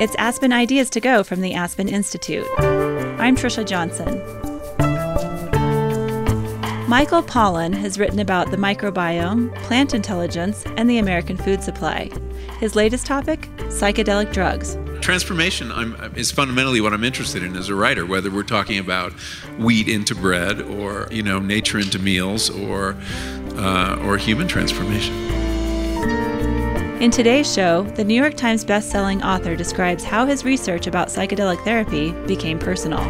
It's Aspen Ideas to Go from the Aspen Institute. I'm Trisha Johnson. Michael Pollan has written about the microbiome, plant intelligence, and the American food supply. His latest topic psychedelic drugs. Transformation I'm, is fundamentally what I'm interested in as a writer, whether we're talking about wheat into bread or you know nature into meals or uh, or human transformation. In today's show, the New York Times bestselling author describes how his research about psychedelic therapy became personal.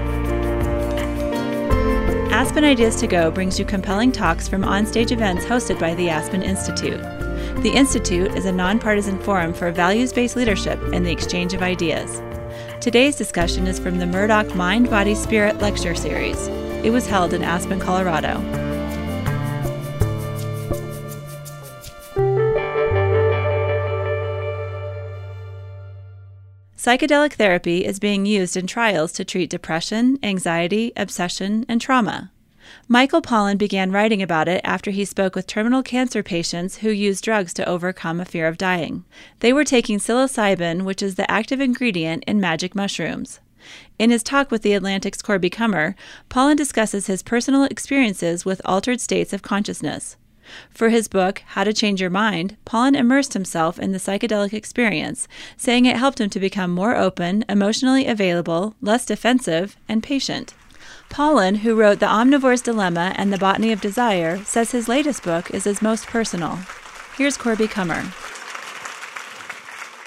Aspen Ideas to Go brings you compelling talks from onstage events hosted by the Aspen Institute. The Institute is a nonpartisan forum for values based leadership and the exchange of ideas. Today's discussion is from the Murdoch Mind, Body, Spirit lecture series. It was held in Aspen, Colorado. Psychedelic therapy is being used in trials to treat depression, anxiety, obsession, and trauma. Michael Pollan began writing about it after he spoke with terminal cancer patients who used drugs to overcome a fear of dying. They were taking psilocybin, which is the active ingredient in magic mushrooms. In his talk with the Atlantic's Corby Kummer, Pollan discusses his personal experiences with altered states of consciousness. For his book, How to Change Your Mind, Pollan immersed himself in the psychedelic experience, saying it helped him to become more open, emotionally available, less defensive, and patient. Pollan, who wrote The Omnivore's Dilemma and The Botany of Desire, says his latest book is his most personal. Here's Corby Kummer.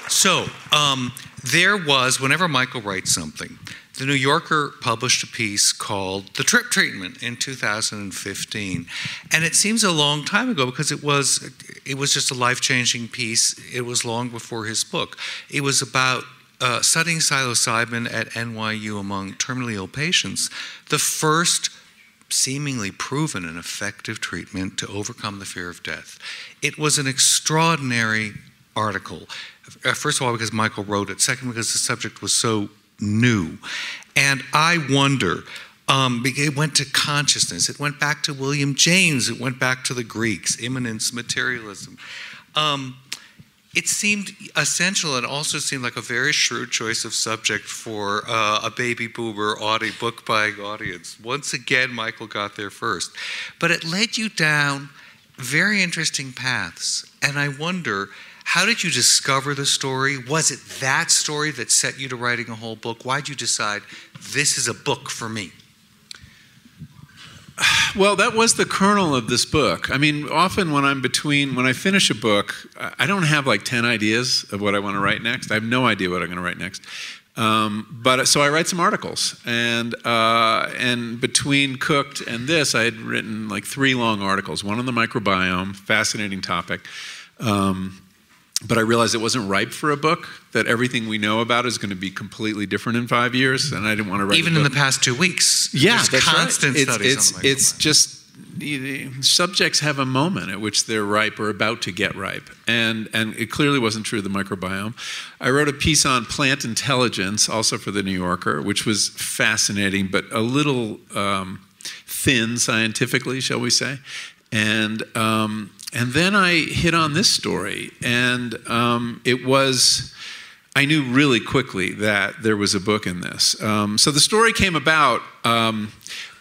So, um, there was, whenever Michael writes something, the New Yorker published a piece called The Trip Treatment in 2015. And it seems a long time ago because it was it was just a life-changing piece. It was long before his book. It was about uh, studying psilocybin at NYU among terminally ill patients, the first seemingly proven and effective treatment to overcome the fear of death. It was an extraordinary article. Uh, first of all, because Michael wrote it. Second, because the subject was so new. And I wonder, um, it went to consciousness, it went back to William James, it went back to the Greeks, immanence, materialism. Um, it seemed essential and also seemed like a very shrewd choice of subject for uh, a baby boomer audi- book buying audience. Once again, Michael got there first. But it led you down very interesting paths. And I wonder how did you discover the story? Was it that story that set you to writing a whole book? Why did you decide this is a book for me? Well, that was the kernel of this book. I mean, often when I'm between, when I finish a book, I don't have like 10 ideas of what I want to write next. I have no idea what I'm going to write next. Um, but so I write some articles, and uh, and between Cooked and this, I had written like three long articles. One on the microbiome, fascinating topic. Um, but I realized it wasn't ripe for a book. That everything we know about is going to be completely different in five years, and I didn't want to write. It. Even in the past two weeks, yeah, that's constant right. studies. It's it's, it's just subjects have a moment at which they're ripe or about to get ripe, and and it clearly wasn't true of the microbiome. I wrote a piece on plant intelligence, also for the New Yorker, which was fascinating, but a little um, thin scientifically, shall we say, and. Um, and then I hit on this story, and um, it was. I knew really quickly that there was a book in this. Um, so the story came about. Um,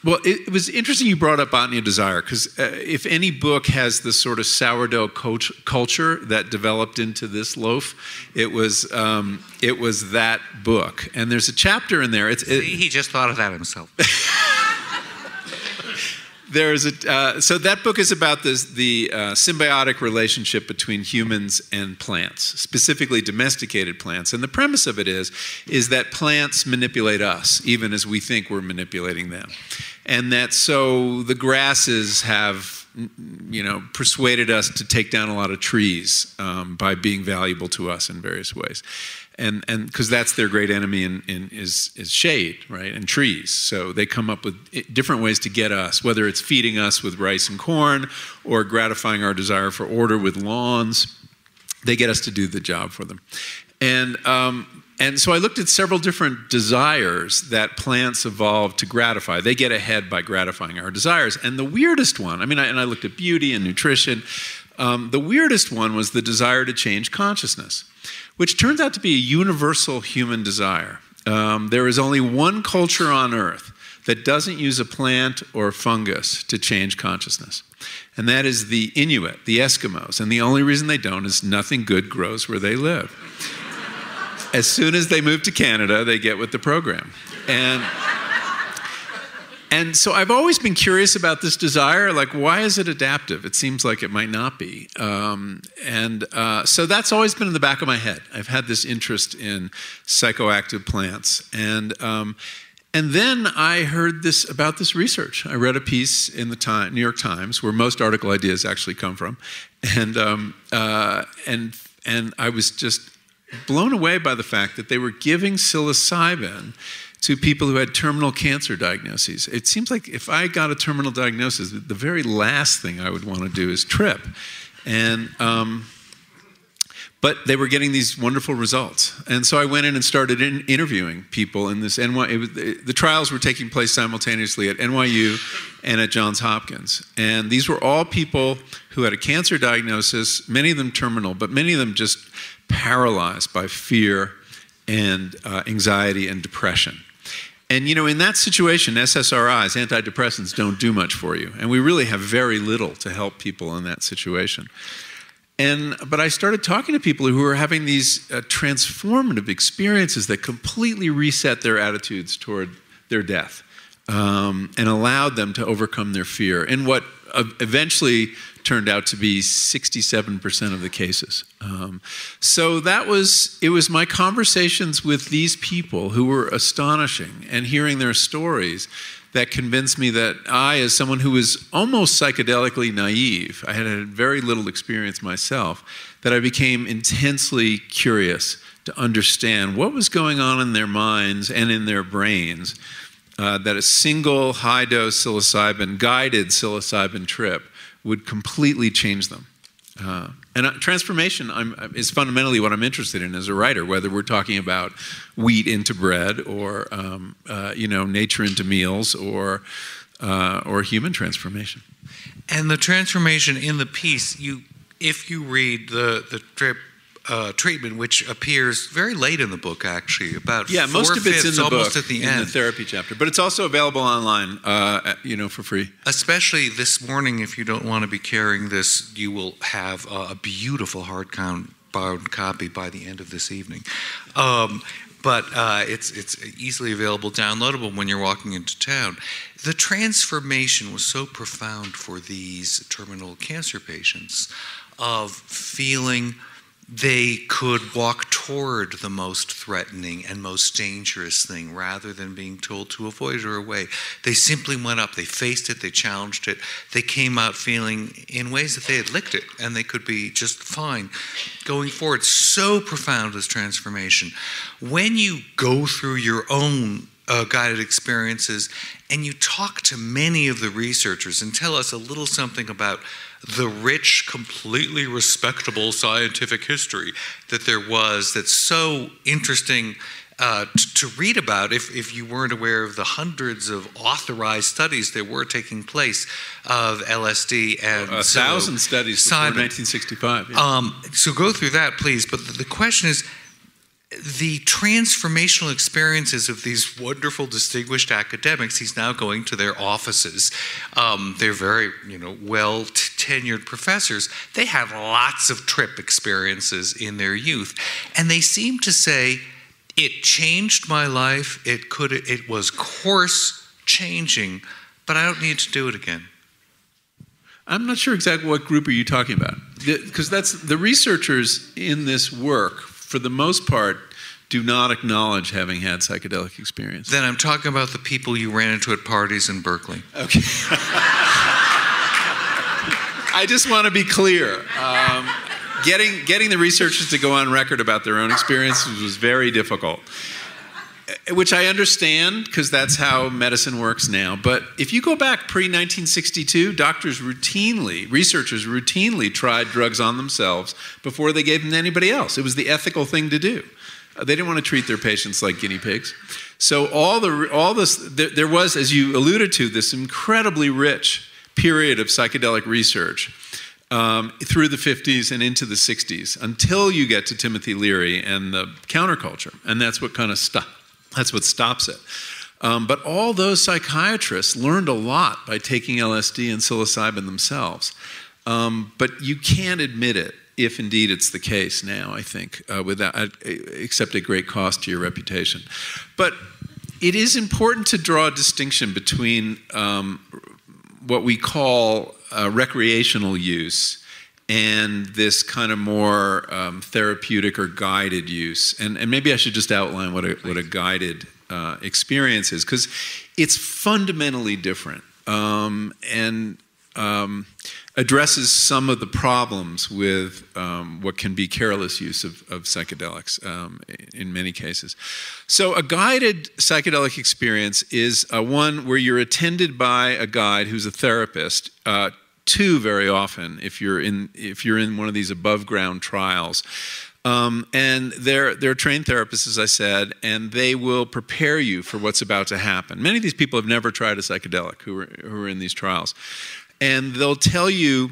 well, it, it, was interesting you brought up Botany of Desire because uh, if any book has the sort of sourdough coach, culture that developed into this loaf, it was um, it was that book. And there's a chapter in there. It's it, he just thought of that himself. there's a uh, so that book is about this, the uh, symbiotic relationship between humans and plants specifically domesticated plants. And the premise of it is is that plants manipulate us even as we think we're manipulating them. And that so the grasses have you know persuaded us to take down a lot of trees um, by being valuable to us in various ways and and because that's their great enemy in, in, is is shade, right, and trees. So they come up with different ways to get us, whether it's feeding us with rice and corn, or gratifying our desire for order with lawns. They get us to do the job for them, and. Um, and so I looked at several different desires that plants evolved to gratify. They get ahead by gratifying our desires. And the weirdest one, I mean, I, and I looked at beauty and nutrition, Um, the weirdest one was the desire to change consciousness, which turns out to be a universal human desire. Um, there is only one culture on earth that doesn't use a plant or fungus to change consciousness, and that is the Inuit, the Eskimos. And the only reason they don't is nothing good grows where they live. as soon as they move to Canada, they get with the program. And and so I've always been curious about this desire. Like, why is it adaptive? It seems like it might not be. Um, and uh, so that's always been in the back of my head. I've had this interest in psychoactive plants. And, um, and then I heard this about this research. I read a piece in the time, New York Times, where most article ideas actually come from. And, um, uh, and, and I was just blown away by the fact that they were giving psilocybin to people who had terminal cancer diagnoses. It seems like if I got a terminal diagnosis, the very last thing I would want to do is trip. And, um, but they were getting these wonderful results. And so I went in and started in interviewing people in this NY. Was, the trials were taking place simultaneously at NYU and at Johns Hopkins. And these were all people who had a cancer diagnosis, many of them terminal, but many of them just paralyzed by fear and uh, anxiety and depression. And you know, in that situation, SSRIs, antidepressants, don't do much for you. And we really have very little to help people in that situation. And, but I started talking to people who were having these uh, transformative experiences that completely reset their attitudes toward their death um, and allowed them to overcome their fear in what uh, eventually turned out to be 67% of the cases. Um, so that was, it was my conversations with these people who were astonishing and hearing their stories that convinced me that I, as someone who was almost psychedelically naive, I had had very little experience myself, that I became intensely curious to understand what was going on in their minds and in their brains. Uh, that a single high dose psilocybin, guided psilocybin trip would completely change them. Uh, and uh, transformation I'm, is fundamentally what I'm interested in as a writer, whether we're talking about wheat into bread or um, uh, you know nature into meals or uh, or human transformation. And the transformation in the piece, you if you read the the trip uh, treatment, which appears very late in the book, actually, about yeah, most of it's in the almost book, at the in end, the therapy chapter, but it's also available online, uh, you know, for free. Especially this morning, if you don't want to be carrying this, you will have a beautiful hardbound copy by the end of this evening. Um, but uh, it's it's easily available, downloadable when you're walking into town. The transformation was so profound for these terminal cancer patients of feeling they could walk toward the most threatening and most dangerous thing rather than being told to avoid it or away. They simply went up, they faced it, they challenged it, they came out feeling in ways that they had licked it and they could be just fine going forward. So profound was transformation. When you go through your own uh, guided experiences and you talk to many of the researchers and tell us a little something about the rich, completely respectable scientific history that there was that's so interesting uh, to, to read about if, if you weren't aware of the hundreds of authorized studies that were taking place of LSD and a so, thousand studies Simon, 1965. yeah. um, so go through that, please. But the, the question is the transformational experiences of these wonderful, distinguished academics. He's now going to their offices. Um, they're very, you know, well tenured professors. They have lots of trip experiences in their youth, and they seem to say, "It changed my life. It could. It was course changing, but I don't need to do it again." I'm not sure exactly what group are you talking about, because that's the researchers in this work for the most part, do not acknowledge having had psychedelic experience. Then I'm talking about the people you ran into at parties in Berkeley. Okay. I just want to be clear. Um, getting, getting the researchers to go on record about their own experiences was very difficult, which I understand because that's how medicine works now. But if you go back pre 1962, doctors routinely, researchers routinely tried drugs on themselves before they gave them to anybody else. It was the ethical thing to do. Uh, they didn't want to treat their patients like guinea pigs. So all the all this there, there was, as you alluded to, this incredibly rich period of psychedelic research um, through the 50s and into the 60s until you get to Timothy Leary and the counterculture. And that's what kind of stop, that's what stops it. Um, but all those psychiatrists learned a lot by taking LSD and psilocybin themselves. Um, but you can't admit it if indeed it's the case now, I think, uh, without, uh, except at great cost to your reputation. But it is important to draw a distinction between um, what we call uh, recreational use and this kind of more um, therapeutic or guided use. And, and maybe I should just outline what a, what a guided uh, experience is, because it's fundamentally different. Um, and um, addresses some of the problems with um, what can be careless use of, of psychedelics um, in many cases. So, a guided psychedelic experience is uh, one where you're attended by a guide who's a therapist. Uh, two very often, if you're in if you're in one of these above ground trials. Um, and they're, they're trained therapists, as I said, and they will prepare you for what's about to happen. Many of these people have never tried a psychedelic who are, who are in these trials and they'll tell you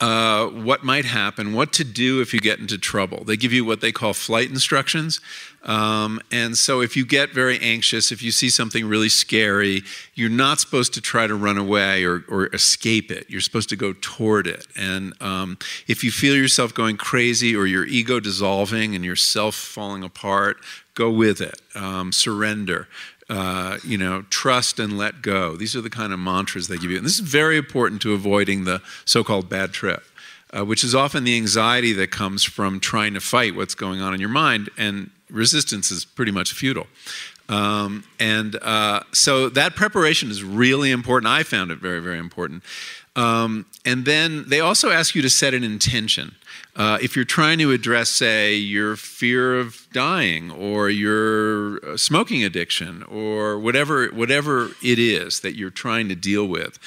uh, what might happen, what to do if you get into trouble. They give you what they call flight instructions. Um, and so, if you get very anxious, if you see something really scary, you're not supposed to try to run away or, or escape it. You're supposed to go toward it. And um, if you feel yourself going crazy or your ego dissolving and yourself falling apart, go with it. Um, surrender. Uh, you know, trust and let go. These are the kind of mantras they give you. And this is very important to avoiding the so called bad trip, uh, which is often the anxiety that comes from trying to fight what's going on in your mind. And resistance is pretty much futile. Um, and uh, so that preparation is really important. I found it very, very important. Um, and then they also ask you to set an intention. Uh, if you're trying to address, say, your fear of dying or your uh, smoking addiction or whatever, whatever it is that you're trying to deal with,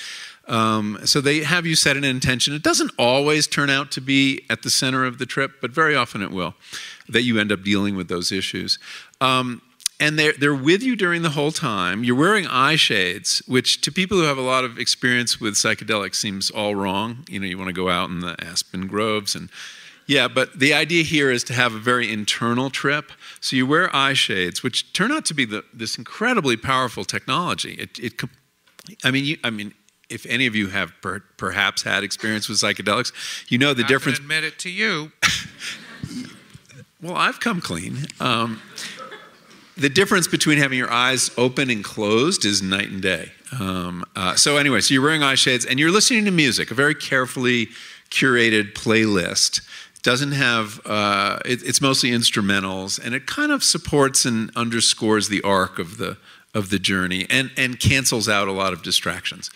um, so they have you set an intention. It doesn't always turn out to be at the center of the trip, but very often it will, that you end up dealing with those issues. Um, and they're, they're with you during the whole time. You're wearing eye shades, which to people who have a lot of experience with psychedelics seems all wrong. You know, you want to go out in the aspen groves and yeah, but the idea here is to have a very internal trip. So you wear eye shades, which turn out to be the, this incredibly powerful technology. It, it I mean, you, I mean, if any of you have per, perhaps had experience with psychedelics, you know the I difference. Can admit it to you. well, I've come clean. Um, the difference between having your eyes open and closed is night and day. Um, uh, so anyway, so you're wearing eye shades and you're listening to music, a very carefully curated playlist. Doesn't have uh, it, it's mostly instrumentals, and it kind of supports and underscores the arc of the of the journey, and and cancels out a lot of distractions.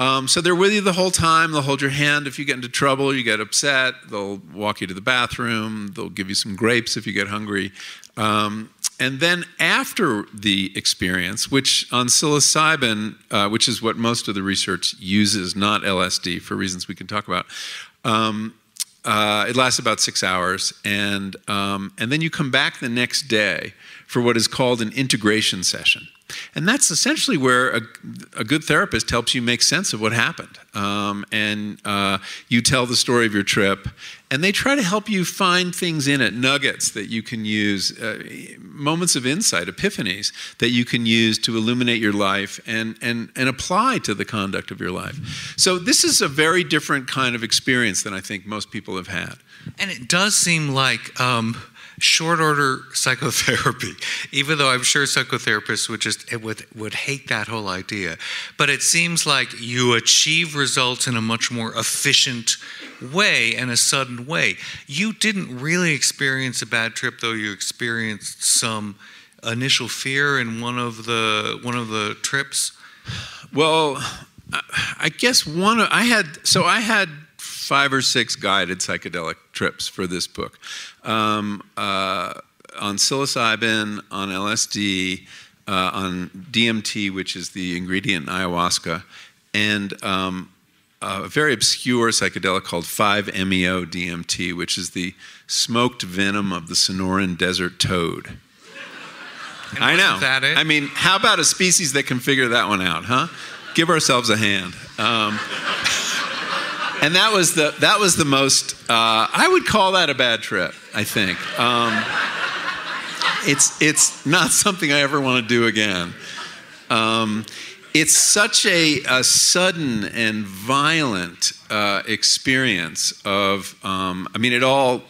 Um, so they're with you the whole time. They'll hold your hand if you get into trouble, you get upset. They'll walk you to the bathroom. They'll give you some grapes if you get hungry. Um, and then after the experience, which on psilocybin, uh, which is what most of the research uses, not LSD, for reasons we can talk about, um, uh, it lasts about six hours, and um, and then you come back the next day for what is called an integration session. And that's essentially where a, a, good therapist helps you make sense of what happened. Um, and uh, you tell the story of your trip, and they try to help you find things in it, nuggets that you can use, uh, moments of insight, epiphanies that you can use to illuminate your life and, and, and apply to the conduct of your life. So, this is a very different kind of experience than I think most people have had. And it does seem like. Um short order psychotherapy, even though I'm sure psychotherapists would just eh, would would hate that whole idea. But it seems like you achieve results in a much more efficient way and a sudden way. You didn't really experience a bad trip, though you experienced some initial fear in one of the one of the trips. Well, I guess one I had so I had five or six guided psychedelic trips for this book um, uh, on psilocybin, on LSD, uh, on DMT, which is the ingredient in ayahuasca, and um, a very obscure psychedelic called 5-MeO DMT, which is the smoked venom of the Sonoran desert toad. I know. I mean, how about a species that can figure that one out, huh? Give ourselves a hand. Um, and that was the that was the most. Uh, I would call that a bad trip. I think. Um, it's it's not something I ever want to do again. Um, it's such a, a, sudden and violent uh, experience of. Um, I mean, it all.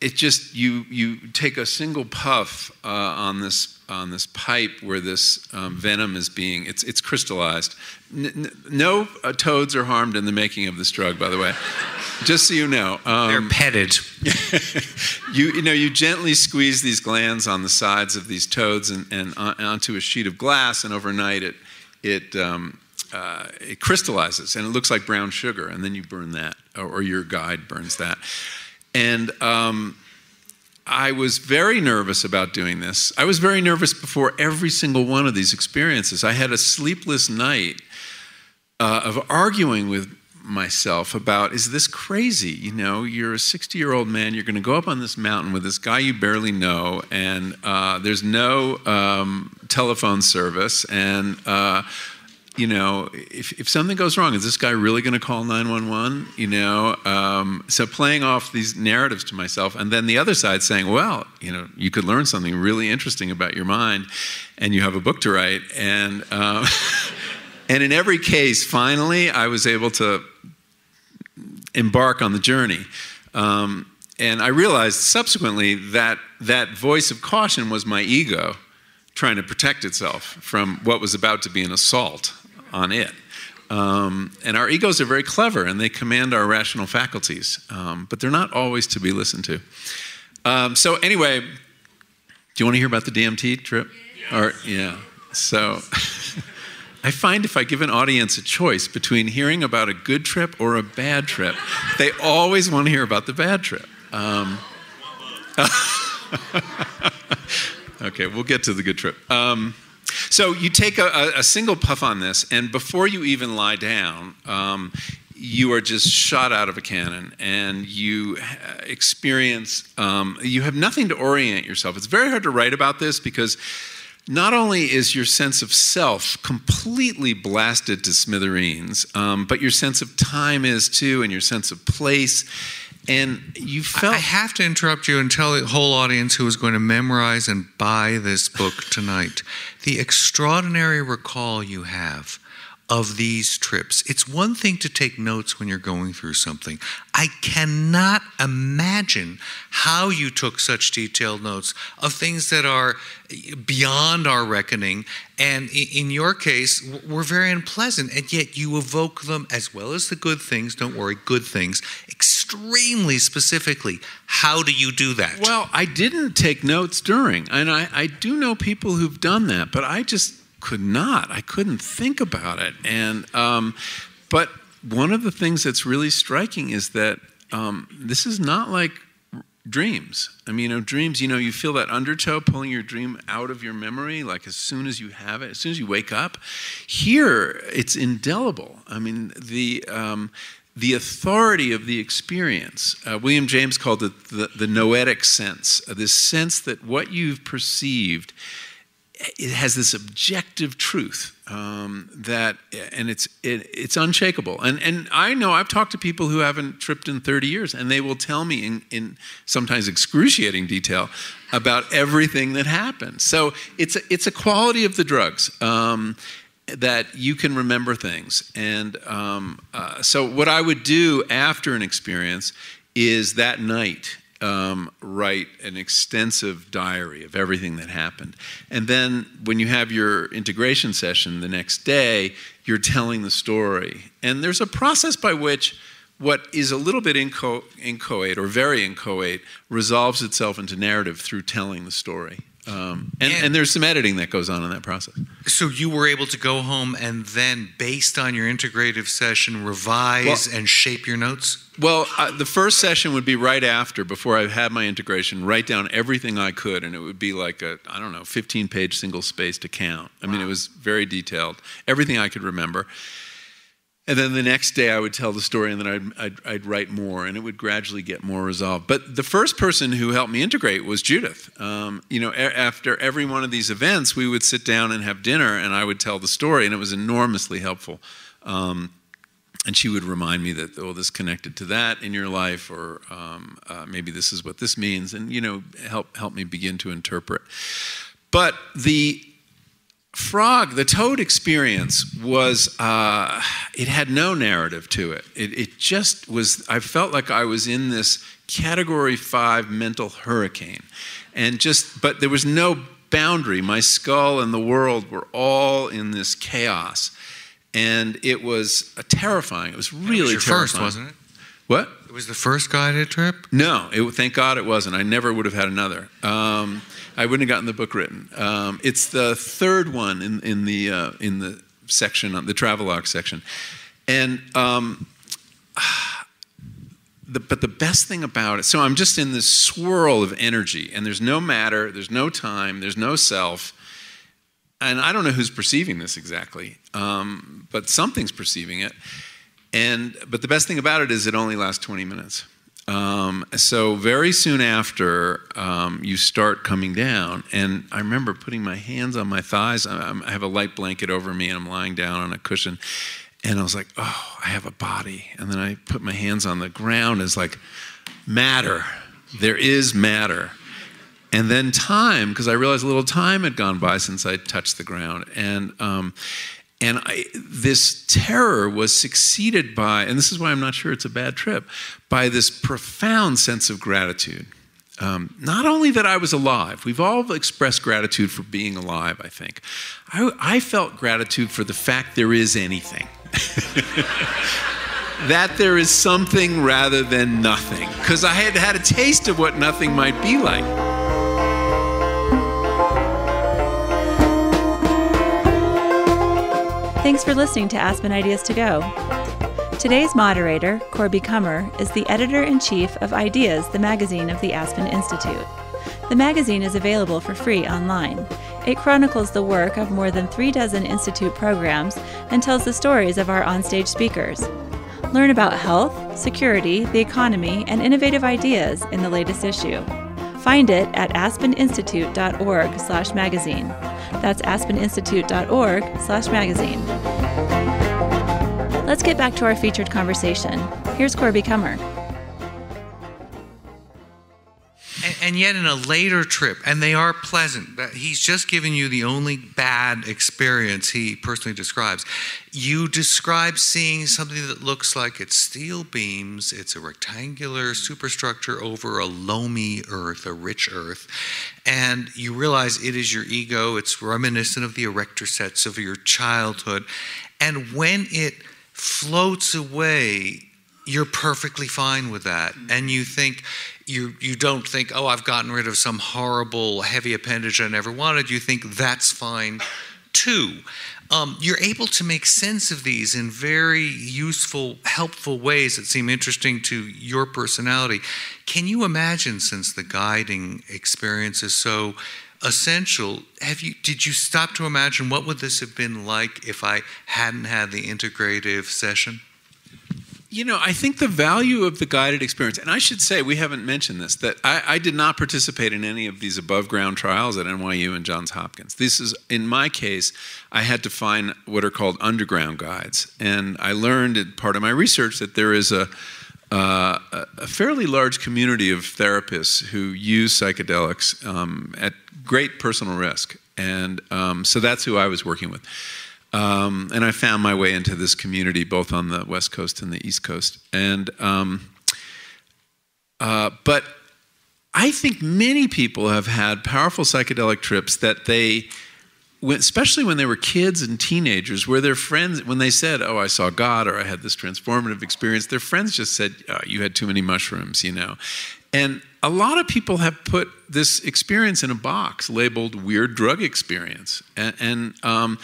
It just you you take a single puff uh, on this on this pipe where this um, venom is being it's it's crystallized. N- no uh, toads are harmed in the making of this drug, by the way. Just so you know, um, they're petted. you you know you gently squeeze these glands on the sides of these toads and, and on, onto a sheet of glass, and overnight it it um, uh, it crystallizes and it looks like brown sugar, and then you burn that, or, or your guide burns that, and um, I was very nervous about doing this. I was very nervous before every single one of these experiences. I had a sleepless night uh, of arguing with myself about is this crazy? You know, you're a 60 year old man, you're going to go up on this mountain with this guy you barely know, and uh, there's no um, telephone service, and uh, you know, if, if something goes wrong, is this guy really going to call 911? You know, um, so playing off these narratives to myself, and then the other side saying, well, you know, you could learn something really interesting about your mind, and you have a book to write. And, um, and in every case, finally, I was able to embark on the journey. Um, and I realized subsequently that that voice of caution was my ego trying to protect itself from what was about to be an assault on it. Um, and our egos are very clever and they command our rational faculties, um, but they're not always to be listened to. Um, so, anyway, do you want to hear about the DMT trip? Yes. Or, yeah. So, I find if I give an audience a choice between hearing about a good trip or a bad trip, they always want to hear about the bad trip. Um, okay, we'll get to the good trip. So you take a, a, single puff on this, and before you even lie down, um, you are just shot out of a cannon and you experience, um, you have nothing to orient yourself. It's very hard to write about this because not only is your sense of self completely blasted to smithereens, um, but your sense of time is too, and your sense of place and you felt. I have to interrupt you and tell the whole audience who is going to memorize and buy this book tonight the extraordinary recall you have of these trips. It's one thing to take notes when you're going through something. I cannot imagine how you took such detailed notes of things that are beyond our reckoning and in your case were very unpleasant and yet you evoke them as well as the good things, don't worry, good things, extremely specifically. How do you do that? Well, I didn't take notes during and I, I do know people who've done that, but I just could not. I couldn't think about it. And um, but one of the things that's really striking is that um, this is not like dreams. I mean, you know, dreams. You know, you feel that undertow pulling your dream out of your memory, like as soon as you have it, as soon as you wake up. Here, it's indelible. I mean, the um, the authority of the experience. Uh, William James called it the, the noetic sense, uh, this sense that what you've perceived it has this objective truth um, that, and it's it, it's unshakable. And and I know I've talked to people who haven't tripped in 30 years, and they will tell me in, in sometimes excruciating detail about everything that happened. So it's a, it's a quality of the drugs. Um, that you can remember things. And um, uh, so, what I would do after an experience is that night um, write an extensive diary of everything that happened. And then when you have your integration session the next day, you're telling the story. And there's a process by which what is a little bit inchoate or very inchoate resolves itself into narrative through telling the story. Um, and, and, and, there's some editing that goes on in that process. So you were able to go home and then, based on your integrative session, revise well, and shape your notes? Well, uh, the first session would be right after, before I had my integration, write down everything I could, and it would be like a, I don't know, 15 page single space account. I wow. mean, it was very detailed, everything I could remember. And then the next day I would tell the story and then I'd, I'd, I'd, write more and it would gradually get more resolved. But the first person who helped me integrate was Judith. Um, you know, a- after every one of these events, we would sit down and have dinner and I would tell the story and it was enormously helpful. Um, and she would remind me that oh this connected to that in your life or um, uh, maybe this is what this means and you know help help me begin to interpret but the frog the toad experience was uh, it had no narrative to it. it it just was i felt like i was in this category five mental hurricane and just but there was no boundary my skull and the world were all in this chaos and it was terrifying. It was really it was your terrifying. first, wasn't it? What? It was the first guided trip. No, it, thank God it wasn't. I never would have had another. Um, I wouldn't have gotten the book written. Um, it's the third one in, in the uh, in the section on the travelogue section, and. Um, the, but the best thing about it, so I'm just in this swirl of energy, and there's no matter, there's no time, there's no self, and I don't know who's perceiving this exactly, um, but something's perceiving it. And but the best thing about it is it only lasts 20 minutes. Um, so very soon after, um, you start coming down, and I remember putting my hands on my thighs. I, I have a light blanket over me, and I'm lying down on a cushion, and I was like, "Oh, I have a body." And then I put my hands on the ground. It's like matter. There is matter and then time because I realized a little time had gone by since I touched the ground, and um, and I, this terror was succeeded by, and this is why I'm not sure it's a bad trip, by this profound sense of gratitude. Um, not only that I was alive, we've all expressed gratitude for being alive, I think. I, I felt gratitude for the fact there is anything. that there is something rather than nothing, because I had had a taste of what nothing might be like. Thanks for listening to Aspen Ideas to Go. Today's moderator, Corby Kummer, is the editor in chief of Ideas, the magazine of the Aspen Institute. The magazine is available for free online. It chronicles the work of more than three dozen Institute programs and tells the stories of our onstage speakers. Learn about health, security, the economy, and innovative ideas in the latest issue. Find it at aspeninstitute.org/magazine. That's aspeninstitute.org slash magazine. Let's get back to our featured conversation. Here's Corby Kummer. And, yet, in a later trip, and they are pleasant, he's just giving you the only bad experience he personally describes. You describe seeing something that looks like it's steel beams, it's a rectangular superstructure over a loamy earth, a rich earth, and you realize it is your ego, it's reminiscent of the erector sets of your childhood. And when it floats away, you're perfectly fine with that. And you think, you you don't think, oh, I've gotten rid of some horrible heavy appendage I never wanted. You think that's fine too. Um, you're able to make sense of these in very useful, helpful ways that seem interesting to your personality. Can you imagine, since the guiding experience is so essential, have you did you stop to imagine what would this have been like if I hadn't had the integrative session? You know, I think the value of the guided experience, and I should say, we haven't mentioned this, that I, I, did not participate in any of these above ground trials at NYU and Johns Hopkins. This is, in my case, I had to find what are called underground guides. And I learned in part of my research that there is a, uh, a fairly large community of therapists who use psychedelics um, at great personal risk. And um, so that's who I was working with. Um, and I found my way into this community both on the West Coast and the East Coast. And um, uh, but I think many people have had powerful psychedelic trips that they, especially when they were kids and teenagers, where their friends, when they said, "Oh, I saw God," or "I had this transformative experience," their friends just said, oh, "You had too many mushrooms," you know. And a lot of people have put this experience in a box labeled weird drug experience. And, and um,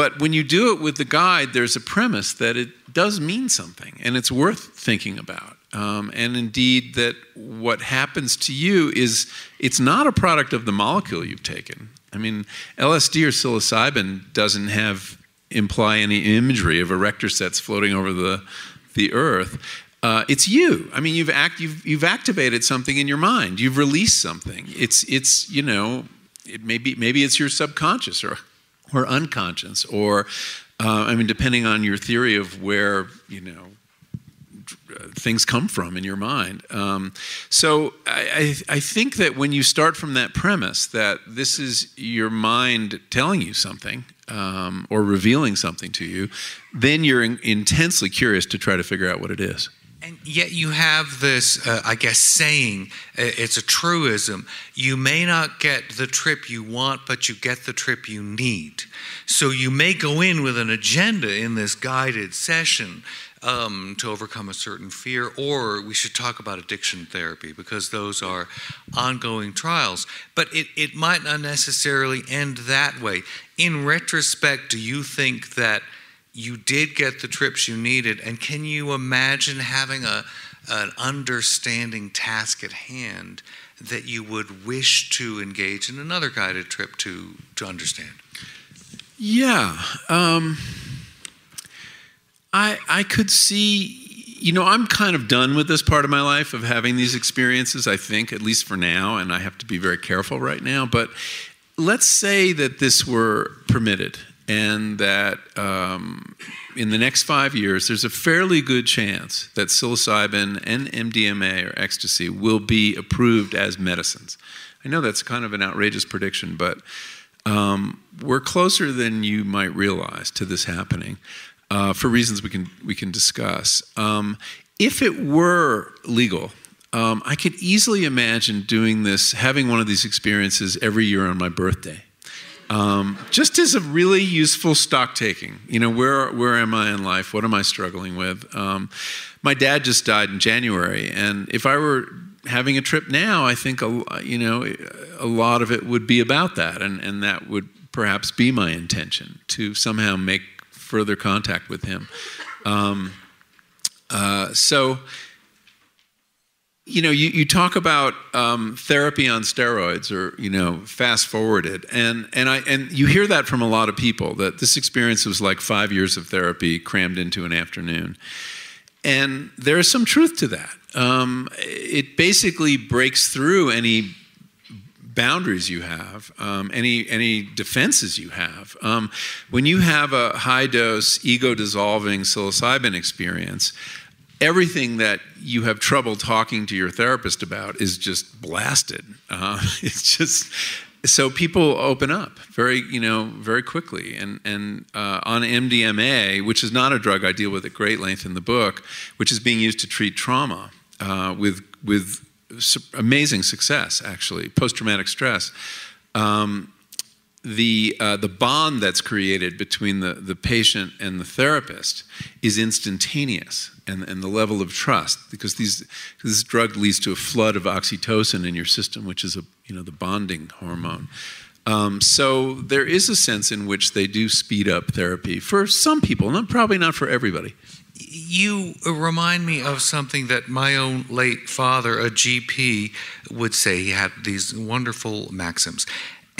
but when you do it with the guide, there's a premise that it does mean something and it's worth thinking about. Um, and indeed, that what happens to you is it's not a product of the molecule you've taken. I mean, LSD or psilocybin doesn't have imply any imagery of erector sets floating over the the earth. Uh, it's you. I mean, you've act you've you've activated something in your mind. You've released something. It's it's you know, it maybe maybe it's your subconscious or or unconscious or Uh, I mean, depending on your theory of where you know things come from in your mind. Um, so I, I, I, think that when you start from that premise that this is your mind telling you something um, or revealing something to you, then you're in, intensely curious to try to figure out what it is. And yet you have this, uh, I guess, saying, uh, it's a truism. You may not get the trip you want, but you get the trip you need. So you may go in with an agenda in this guided session um, to overcome a certain fear, or we should talk about addiction therapy because those are ongoing trials. But it, it might not necessarily end that way. In retrospect, do you think that you did get the trips you needed? And can you imagine having a, an understanding task at hand that you would wish to engage in another guided trip to, to understand? Yeah. Um I I could see you know, I'm kind of done with this part of my life of having these experiences, I think, at least for now, and I have to be very careful right now. But let's say that this were permitted and that um, in the next five years, there's a fairly good chance that psilocybin and MDMA or ecstasy will be approved as medicines. I know that's kind of an outrageous prediction, but um, we're closer than you might realize to this happening uh, for reasons we can we can discuss. Um, if it were legal, um, I could easily imagine doing this, having one of these experiences every year on my birthday. Um, just as a really useful stock taking. You know, where where am I in life? What am I struggling with? Um, my dad just died in January, and if I were having a trip now, I think a, you know a lot of it would be about that, and and that would perhaps be my intention to somehow make further contact with him. Um, uh, so, you know, you, you talk about um, therapy on steroids, or you know, fast forwarded, and and I and you hear that from a lot of people that this experience was like five years of therapy crammed into an afternoon, and there is some truth to that. Um, it basically breaks through any boundaries you have, um, any any defenses you have. Um, when you have a high dose ego dissolving psilocybin experience, everything that you have trouble talking to your therapist about is just blasted. Uh, it's just so people open up very you know very quickly and and uh, on MDMA, which is not a drug I deal with at great length in the book, which is being used to treat trauma uh, with with amazing success, actually, post traumatic stress. Um, the, uh, the bond that's created between the, the patient and the therapist is instantaneous and, and the level of trust because these, this drug leads to a flood of oxytocin in your system which is a, you know, the bonding hormone um, so there is a sense in which they do speed up therapy for some people not, probably not for everybody you remind me of something that my own late father, a GP, would say. He had these wonderful maxims.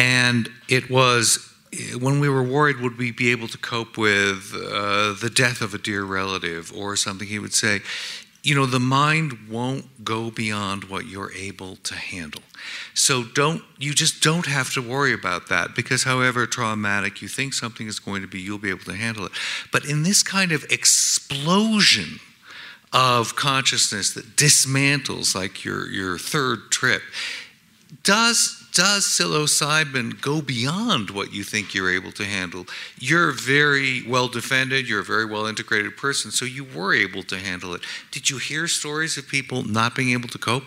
And it was when we were worried, would we be able to cope with uh, the death of a dear relative or something? He would say, you know, the mind won't go beyond what you're able to handle. So don't you just don't have to worry about that because however traumatic you think something is going to be, you'll be able to handle it. But in this kind of explosion of consciousness that dismantles like your your third trip, does does psilocybin go beyond what you think you're able to handle? You're very well defended, you're a very well integrated person, so you were able to handle it. Did you hear stories of people not being able to cope?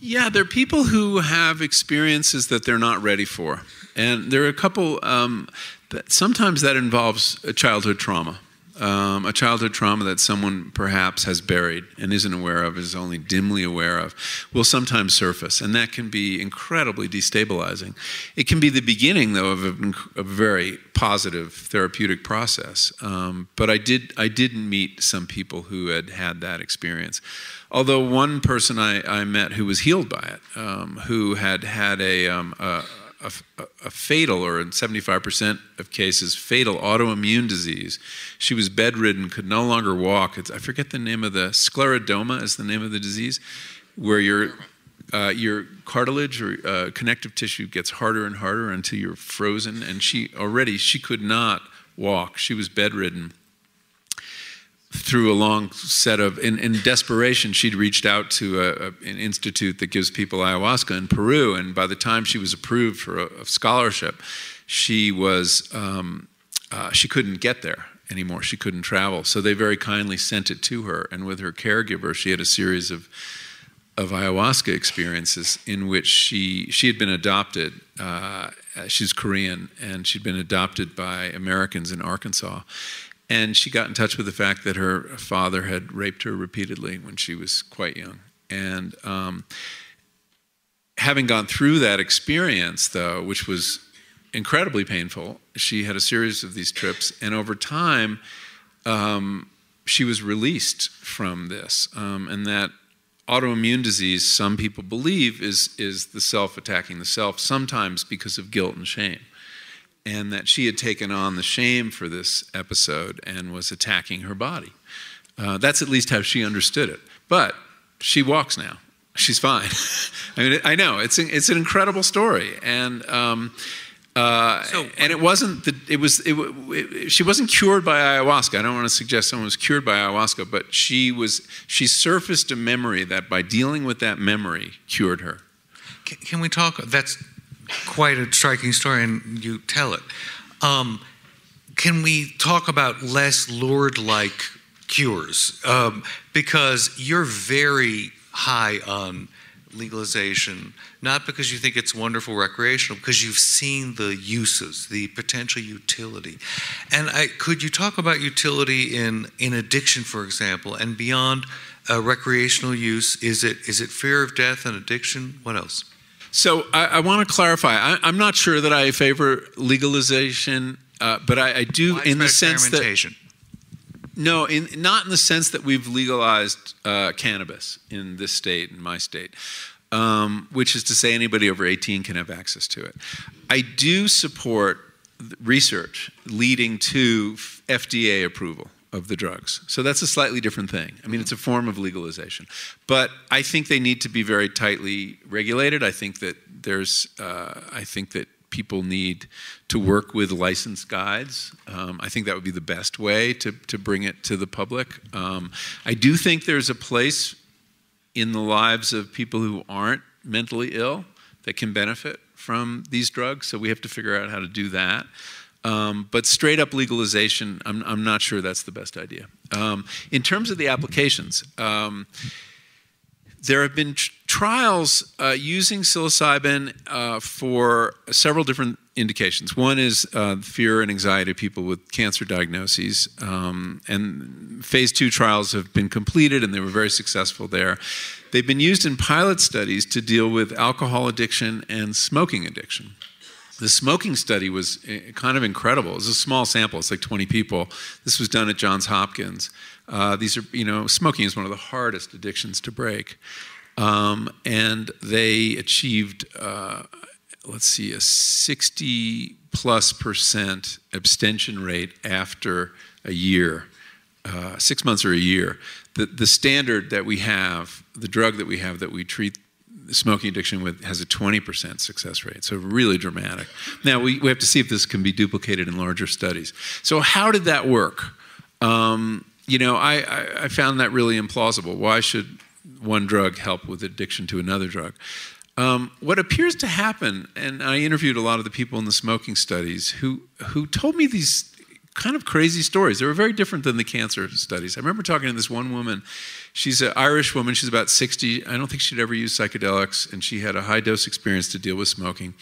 Yeah, there are people who have experiences that they're not ready for. And there are a couple, um, that sometimes that involves a childhood trauma. Um, a childhood trauma that someone perhaps has buried and isn't aware of, is only dimly aware of, will sometimes surface, and that can be incredibly destabilizing. It can be the beginning, though, of a, a very positive therapeutic process. Um, but I did, I did meet some people who had had that experience. Although one person I, I met who was healed by it, um, who had had a, um, a, a, a, fatal, or in 75% of cases, fatal autoimmune disease. She was bedridden, could no longer walk. It's, I forget the name of the scleroderma is the name of the disease, where your uh, your cartilage or uh, connective tissue gets harder and harder until you're frozen. And she already she could not walk. She was bedridden through a long set of, in, in desperation, she'd reached out to a, a, an institute that gives people ayahuasca in Peru. And by the time she was approved for a, a scholarship, she was, um, uh, she couldn't get there anymore. She couldn't travel. So they very kindly sent it to her. And with her caregiver, she had a series of, of ayahuasca experiences in which she, she had been adopted. Uh, she's Korean, and she'd been adopted by Americans in Arkansas. And she got in touch with the fact that her father had raped her repeatedly when she was quite young. And um, having gone through that experience, though, which was incredibly painful, she had a series of these trips. And over time, um, she was released from this. Um, and that autoimmune disease, some people believe, is, is the self attacking the self, sometimes because of guilt and shame and that she had taken on the shame for this episode and was attacking her body. Uh, that's at least how she understood it. But she walks now. She's fine. I mean, I know it's an, it's an incredible story, and um, uh, so, and it wasn't the, it was it, it, she wasn't cured by ayahuasca. I don't want to suggest someone was cured by ayahuasca, but she was she surfaced a memory that by dealing with that memory cured her. Can, can we talk? That's quite a striking story, and you tell it. Um, can we talk about less Lourdes like cures? Um, because you're very high on legalization, not because you think it's wonderful recreational, because you've seen the uses, the potential utility. And I, could you talk about utility in, in addiction, for example, and beyond uh, recreational use? Is it, is it fear of death and addiction? What else? So I, I want to clarify. I, am not sure that I favor legalization, uh, but I, I do in the sense that no, in, not in the sense that we've legalized uh, cannabis in this state, in my state, um, which is to say anybody over 18 can have access to it. I do support research leading to FDA approval of the drugs. So that's a slightly different thing. I mean, it's a form of legalization. But I think they need to be very tightly regulated. I think that there's, uh, I think that people need to work with licensed guides. Um, I think that would be the best way to, to bring it to the public. Um, I do think there's a place in the lives of people who aren't mentally ill that can benefit from these drugs. So we have to figure out how to do that. Um, but straight up legalization, I'm, I'm, not sure that's the best idea. Um, in terms of the applications, um, there have been tr- trials uh, using psilocybin uh, for several different indications. One is uh, fear and anxiety of people with cancer diagnoses, um, and phase two trials have been completed, and they were very successful there. They've been used in pilot studies to deal with alcohol addiction and smoking addiction. The smoking study was eh, kind of incredible. It was a small sample, it's like 20 people. This was done at Johns Hopkins. Uh, these are, you know, smoking is one of the hardest addictions to break. Um, and they achieved, uh, let's see, a 60 plus percent abstention rate after a year, uh, six months or a year. The, the standard that we have, the drug that we have that we treat smoking addiction with has a 20% success rate, so really dramatic. Now, we, we have to see if this can be duplicated in larger studies. So, how did that work? Um, you know, I, I, I, found that really implausible. Why should one drug help with addiction to another drug? Um, what appears to happen, and I interviewed a lot of the people in the smoking studies who, who told me these kind of crazy stories. They were very different than the cancer studies. I remember talking to this one woman. She's an Irish woman. She's about 60. I don't think she'd ever used psychedelics, and she had a high dose experience to deal with smoking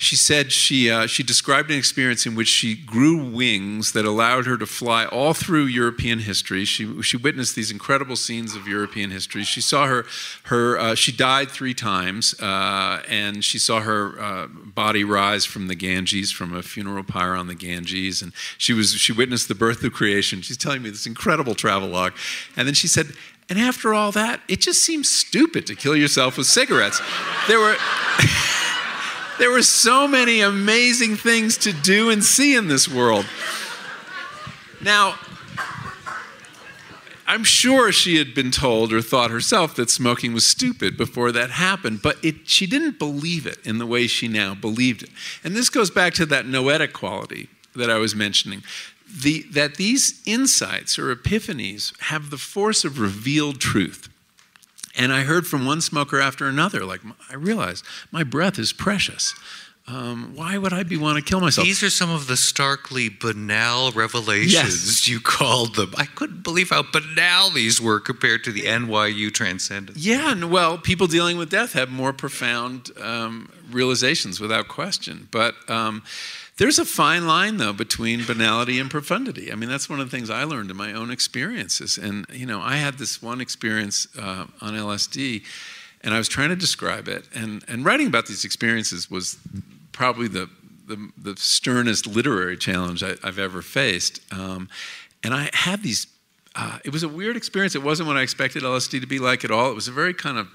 she said she, uh, she described an experience in which she grew wings that allowed her to fly all through European history. She, she witnessed these incredible scenes of European history. She saw her, her uh, she died three times, uh, and she saw her uh, body rise from the Ganges, from a funeral pyre on the Ganges, and she, was, she witnessed the birth of creation. She's telling me this incredible travelogue. And then she said, and after all that, it just seems stupid to kill yourself with cigarettes. There were. There were so many amazing things to do and see in this world. Now, I'm sure she had been told or thought herself that smoking was stupid before that happened, but it, she didn't believe it in the way she now believed it. And this goes back to that noetic quality that I was mentioning, the, that these insights or epiphanies have the force of revealed truth. And I heard from one smoker after another, like, I realized my breath is precious. Um, why would I be want to kill myself? These are some of the starkly banal revelations Yes. you called them. I couldn't believe how banal these were compared to the NYU transcendence. Yeah, and well, people dealing with death have more profound um, realizations without question. But um, there's a fine line, though, between banality and profundity. I mean, that's one of the things I learned in my own experiences. And, you know, I had this one experience uh, on LSD, and I was trying to describe it. And, and writing about these experiences was probably the, the, the sternest literary challenge I, I've ever faced. Um, and I had these uh, it was a weird experience. It wasn't what I expected LSD to be like at all. It was a very kind of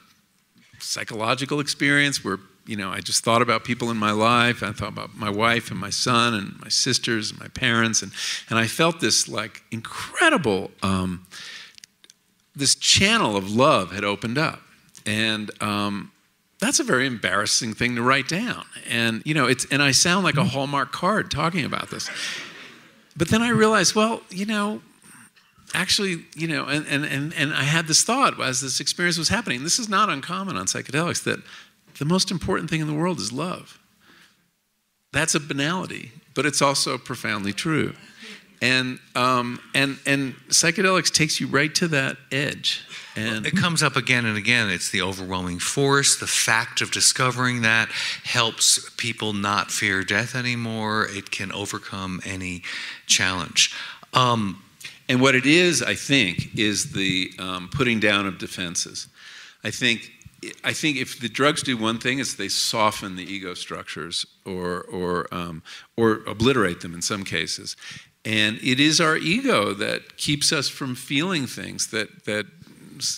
psychological experience where you know I just thought about people in my life. I thought about my wife and my son and my sisters and my parents, and and I felt this like incredible um, this channel of love had opened up, and um, that's a very embarrassing thing to write down. And you know it's and I sound like a Hallmark card talking about this. But then I realized, well, you know, actually, you know, and, and, and, and I had this thought as this experience was happening. This is not uncommon on psychedelics that the most important thing in the world is love. That's a banality, but it's also profoundly true. And, um, and, and psychedelics takes you right to that edge. And It comes up again and again. It's the overwhelming force. The fact of discovering that helps people not fear death anymore. It can overcome any challenge. Um, And what it is, I think, is the um, putting down of defenses. I think, I think if the drugs do one thing, is they soften the ego structures or, or, um, or obliterate them in some cases. And it is our ego that keeps us from feeling things that, that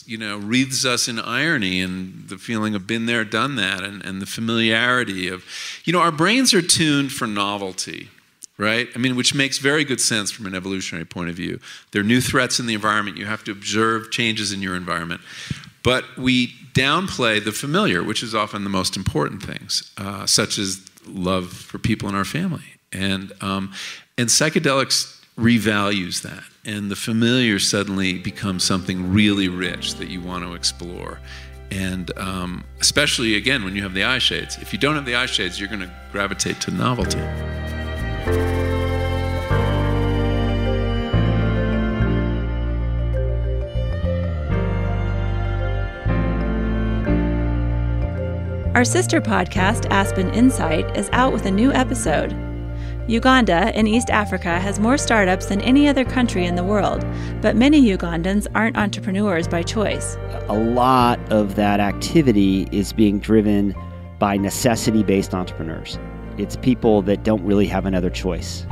you know, wreathes us in irony and the feeling of been there, done that, and, and the familiarity of, you know, our brains are tuned for novelty right? I mean, which makes very good sense from an evolutionary point of view. There are new threats in the environment. You have to observe changes in your environment. But we downplay the familiar, which is often the most important things, uh, such as love for people in our family. And, um, and psychedelics revalues that. And the familiar suddenly becomes something really rich that you want to explore. And um, especially, again, when you have the eye shades. If you don't have the eye shades, you're going to gravitate to novelty. Our sister podcast, Aspen Insight, is out with a new episode. Uganda in East Africa has more startups than any other country in the world, but many Ugandans aren't entrepreneurs by choice. a lot of that activity is being driven by necessity based entrepreneurs. It's people that don't really have another choice.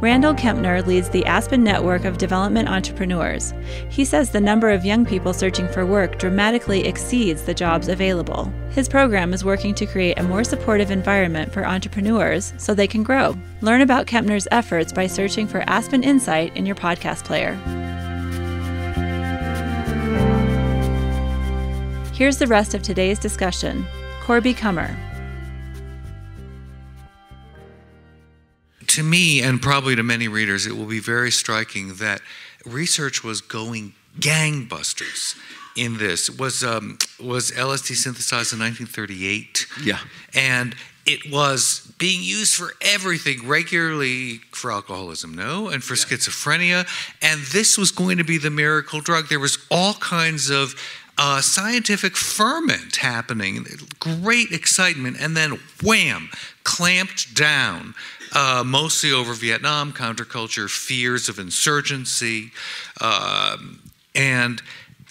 Randall Kempner leads the Aspen Network of Development Entrepreneurs. He says the number of young people searching for work dramatically exceeds the jobs available. His program is working to create a more supportive environment for entrepreneurs so they can grow. Learn about Kempner's efforts by searching for Aspen Insight in your podcast player. Here's the rest of today's discussion. Corby Kummer. To me, and probably to many readers, it will be very striking that research was going gangbusters in this. Was um, was LSD synthesized in 1938? Yeah. and it was being used for everything regularly for alcoholism, no, and for schizophrenia. And this was going to be the miracle drug. There was all kinds of uh, scientific ferment happening, great excitement, and then wham, clamped down. Uh, mostly over Vietnam, counterculture, fears of insurgency, um, and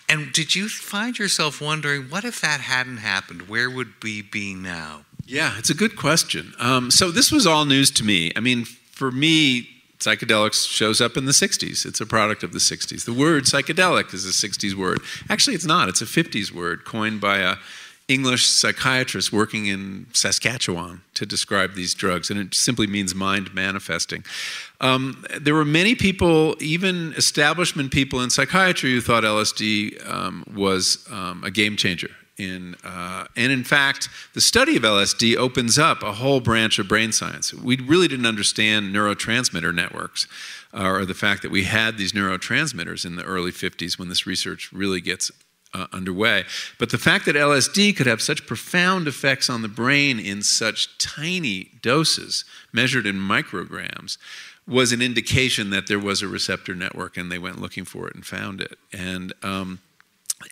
and did you find yourself wondering what if that hadn't happened? Where would we be now? Yeah, it's a good question. Um, so this was all news to me. I mean, for me, psychedelics shows up in the 60s. It's a product of the 60s. The word psychedelic is a 60s word. Actually, it's not. It's a 50s word coined by a English psychiatrist working in Saskatchewan to describe these drugs, and it simply means mind manifesting. Um, there were many people, even establishment people in psychiatry, who thought LSD um, was um, a game changer In, uh, and in fact, the study of LSD opens up a whole branch of brain science. We really didn't understand neurotransmitter networks uh, or the fact that we had these neurotransmitters in the early 50s when this research really gets uh, underway. But the fact that LSD could have such profound effects on the brain in such tiny doses, measured in micrograms, was an indication that there was a receptor network, and they went looking for it and found it. And um,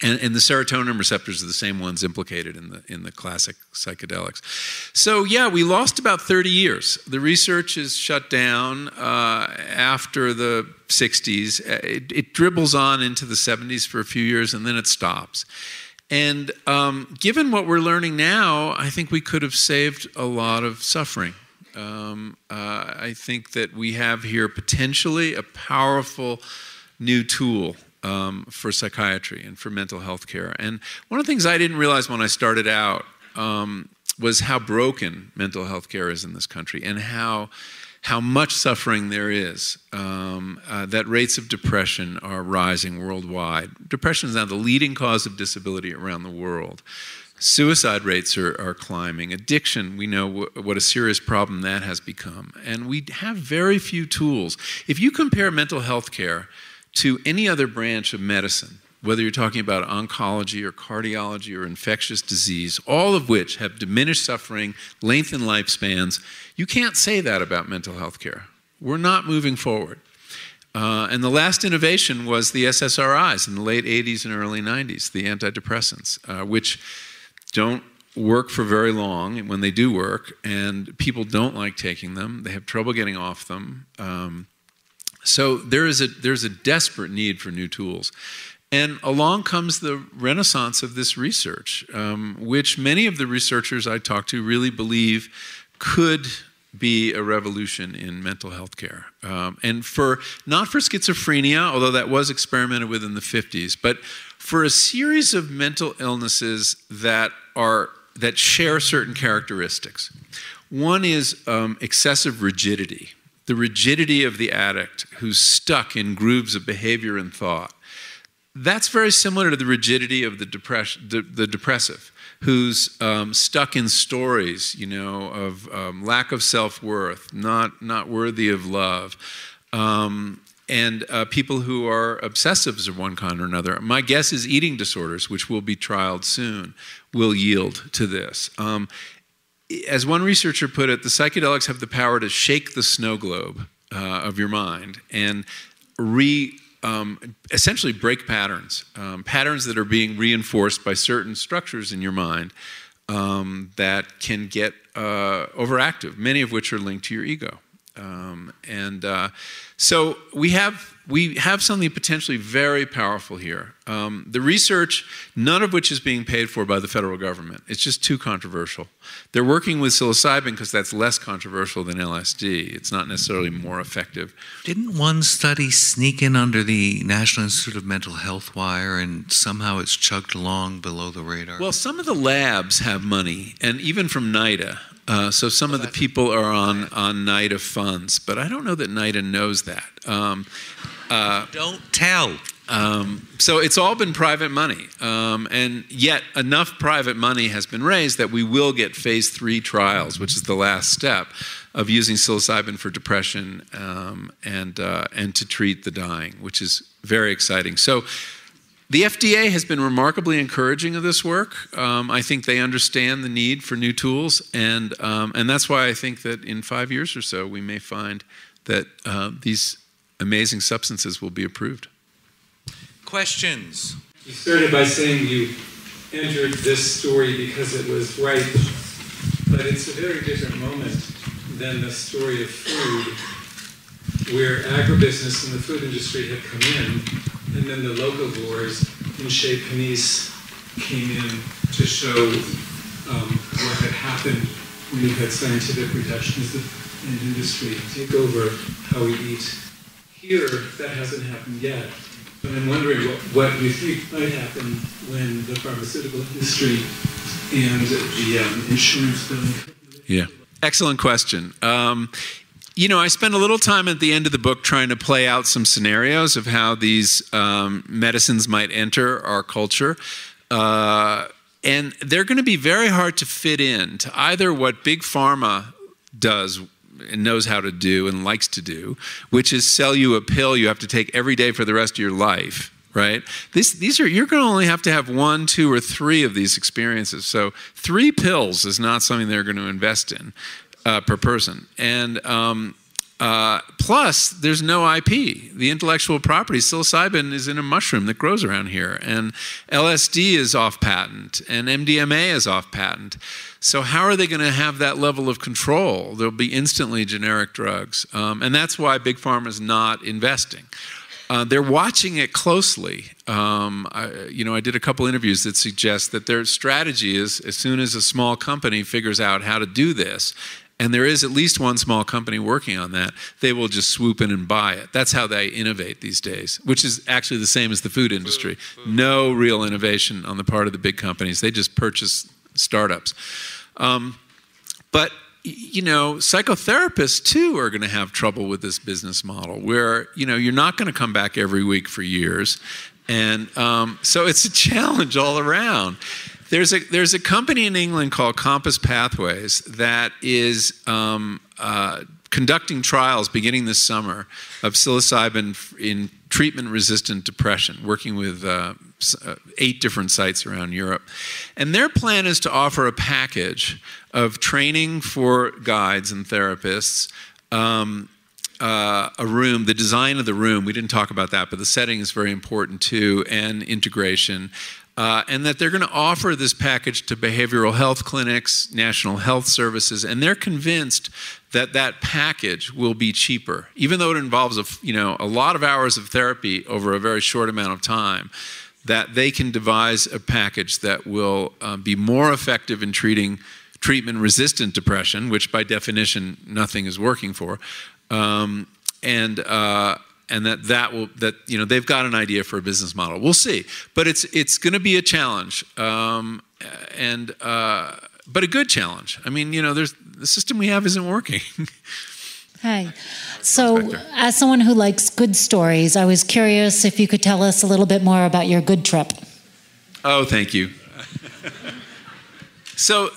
and, and, the serotonin receptors are the same ones implicated in the in the classic psychedelics. So yeah, we lost about 30 years. The research is shut down uh, after the 60s. It, it, dribbles on into the 70s for a few years, and then it stops. And um, given what we're learning now, I think we could have saved a lot of suffering. Um, uh, I think that we have here potentially a powerful new tool um, for psychiatry and for mental health care. And one of the things I didn't realize when I started out um, was how broken mental health care is in this country and how how much suffering there is. Um, uh, that rates of depression are rising worldwide. Depression is now the leading cause of disability around the world. Suicide rates are, are climbing. Addiction, we know w- what a serious problem that has become. And we have very few tools. If you compare mental health care to any other branch of medicine, whether you're talking about oncology or cardiology or infectious disease, all of which have diminished suffering, lengthened lifespans, you can't say that about mental health care. We're not moving forward. Uh, and the last innovation was the SSRIs in the late 80s and early 90s, the antidepressants, uh, which don't work for very long when they do work, and people don't like taking them. They have trouble getting off them. Um, so there is a, there's a desperate need for new tools. And along comes the renaissance of this research, um, which many of the researchers I talked to really believe could be a revolution in mental health care. Um, and for not for schizophrenia, although that was experimented with in the 50s, but for a series of mental illnesses that are that share certain characteristics. One is um, excessive rigidity the rigidity of the addict who's stuck in grooves of behavior and thought. That's very similar to the rigidity of the, depression, the, depressive who's um, stuck in stories, you know, of um, lack of self-worth, not, not worthy of love, um, and uh, people who are obsessives of one kind or another. My guess is eating disorders, which will be trialed soon, will yield to this. Um, as one researcher put it, the psychedelics have the power to shake the snow globe uh, of your mind and re um, essentially break patterns, um, patterns that are being reinforced by certain structures in your mind um, that can get uh, overactive, many of which are linked to your ego. Um, and uh, so we have we have something potentially very powerful here. Um, the research, none of which is being paid for by the federal government. It's just too controversial. They're working with psilocybin because that's less controversial than LSD. It's not necessarily more effective. Didn't one study sneak in under the National Institute of Mental Health wire and somehow it's chugged along below the radar? Well, some of the labs have money, and even from NIDA. Uh, so some of the people are on, on NIDA funds, but I don't know that NIDA knows that. Um, uh, don't tell. Um, so it's all been private money, um, and yet enough private money has been raised that we will get phase three trials, which is the last step of using psilocybin for depression um, and uh, and to treat the dying, which is very exciting. So the FDA has been remarkably encouraging of this work. Um, I think they understand the need for new tools, and um, and that's why I think that in five years or so we may find that uh, these amazing substances will be approved. Questions? You started by saying you entered this story because it was right, but it's a very different moment than the story of food, where agribusiness and the food industry had come in and then the local boards in Chez Panisse came in to show um, what had happened when you had scientific reductionism and industry take over how we eat. Here, that hasn't happened yet. I'm wondering what, what you think might happen when the pharmaceutical industry and the um, insurance billing. Yeah. Excellent question. Um, you know, I spent a little time at the end of the book trying to play out some scenarios of how these um, medicines might enter our culture. Uh, and they're going to be very hard to fit in to either what big pharma does and knows how to do and likes to do, which is sell you a pill you have to take every day for the rest of your life right? This, these are you're going to only have to have one, two, or three of these experiences. So three pills is not something they're going to invest in uh, per person, and um, uh, plus there's no IP. The intellectual property psilocybin is in a mushroom that grows around here, and LSD is off patent, and MDMA is off patent. So how are they going to have that level of control? There'll be instantly generic drugs, um, and that's why big pharma is not investing. Uh, they're watching it closely. Um, I, you know, I did a couple interviews that suggest that their strategy is as soon as a small company figures out how to do this, and there is at least one small company working on that, they will just swoop in and buy it. That's how they innovate these days, which is actually the same as the food industry. No real innovation on the part of the big companies. They just purchase startups. Um, but you know, psychotherapists too are going to have trouble with this business model where, you know, you're not going to come back every week for years. And um, so it's a challenge all around. There's a, there's a company in England called Compass Pathways that is um, uh, conducting trials beginning this summer of psilocybin in treatment resistant depression, working with uh, uh, eight different sites around Europe. And their plan is to offer a package of training for guides and therapists. Um, uh, a room, the design of the room, we didn't talk about that, but the setting is very important too, and integration. Uh, and that they're going to offer this package to behavioral health clinics, national health services, and they're convinced that that package will be cheaper, even though it involves a, you know, a lot of hours of therapy over a very short amount of time that they can devise a package that will um, be more effective in treating treatment resistant depression, which by definition nothing is working for. Um, and uh, and that that will that you know they've got an idea for a business model. We'll see, but it's it's going to be a challenge, um, and uh, but a good challenge. I mean, you know, there's the system we have isn't working. Hi. So, as someone who likes good stories, I was curious if you could tell us a little bit more about your good trip. Oh, thank you. so,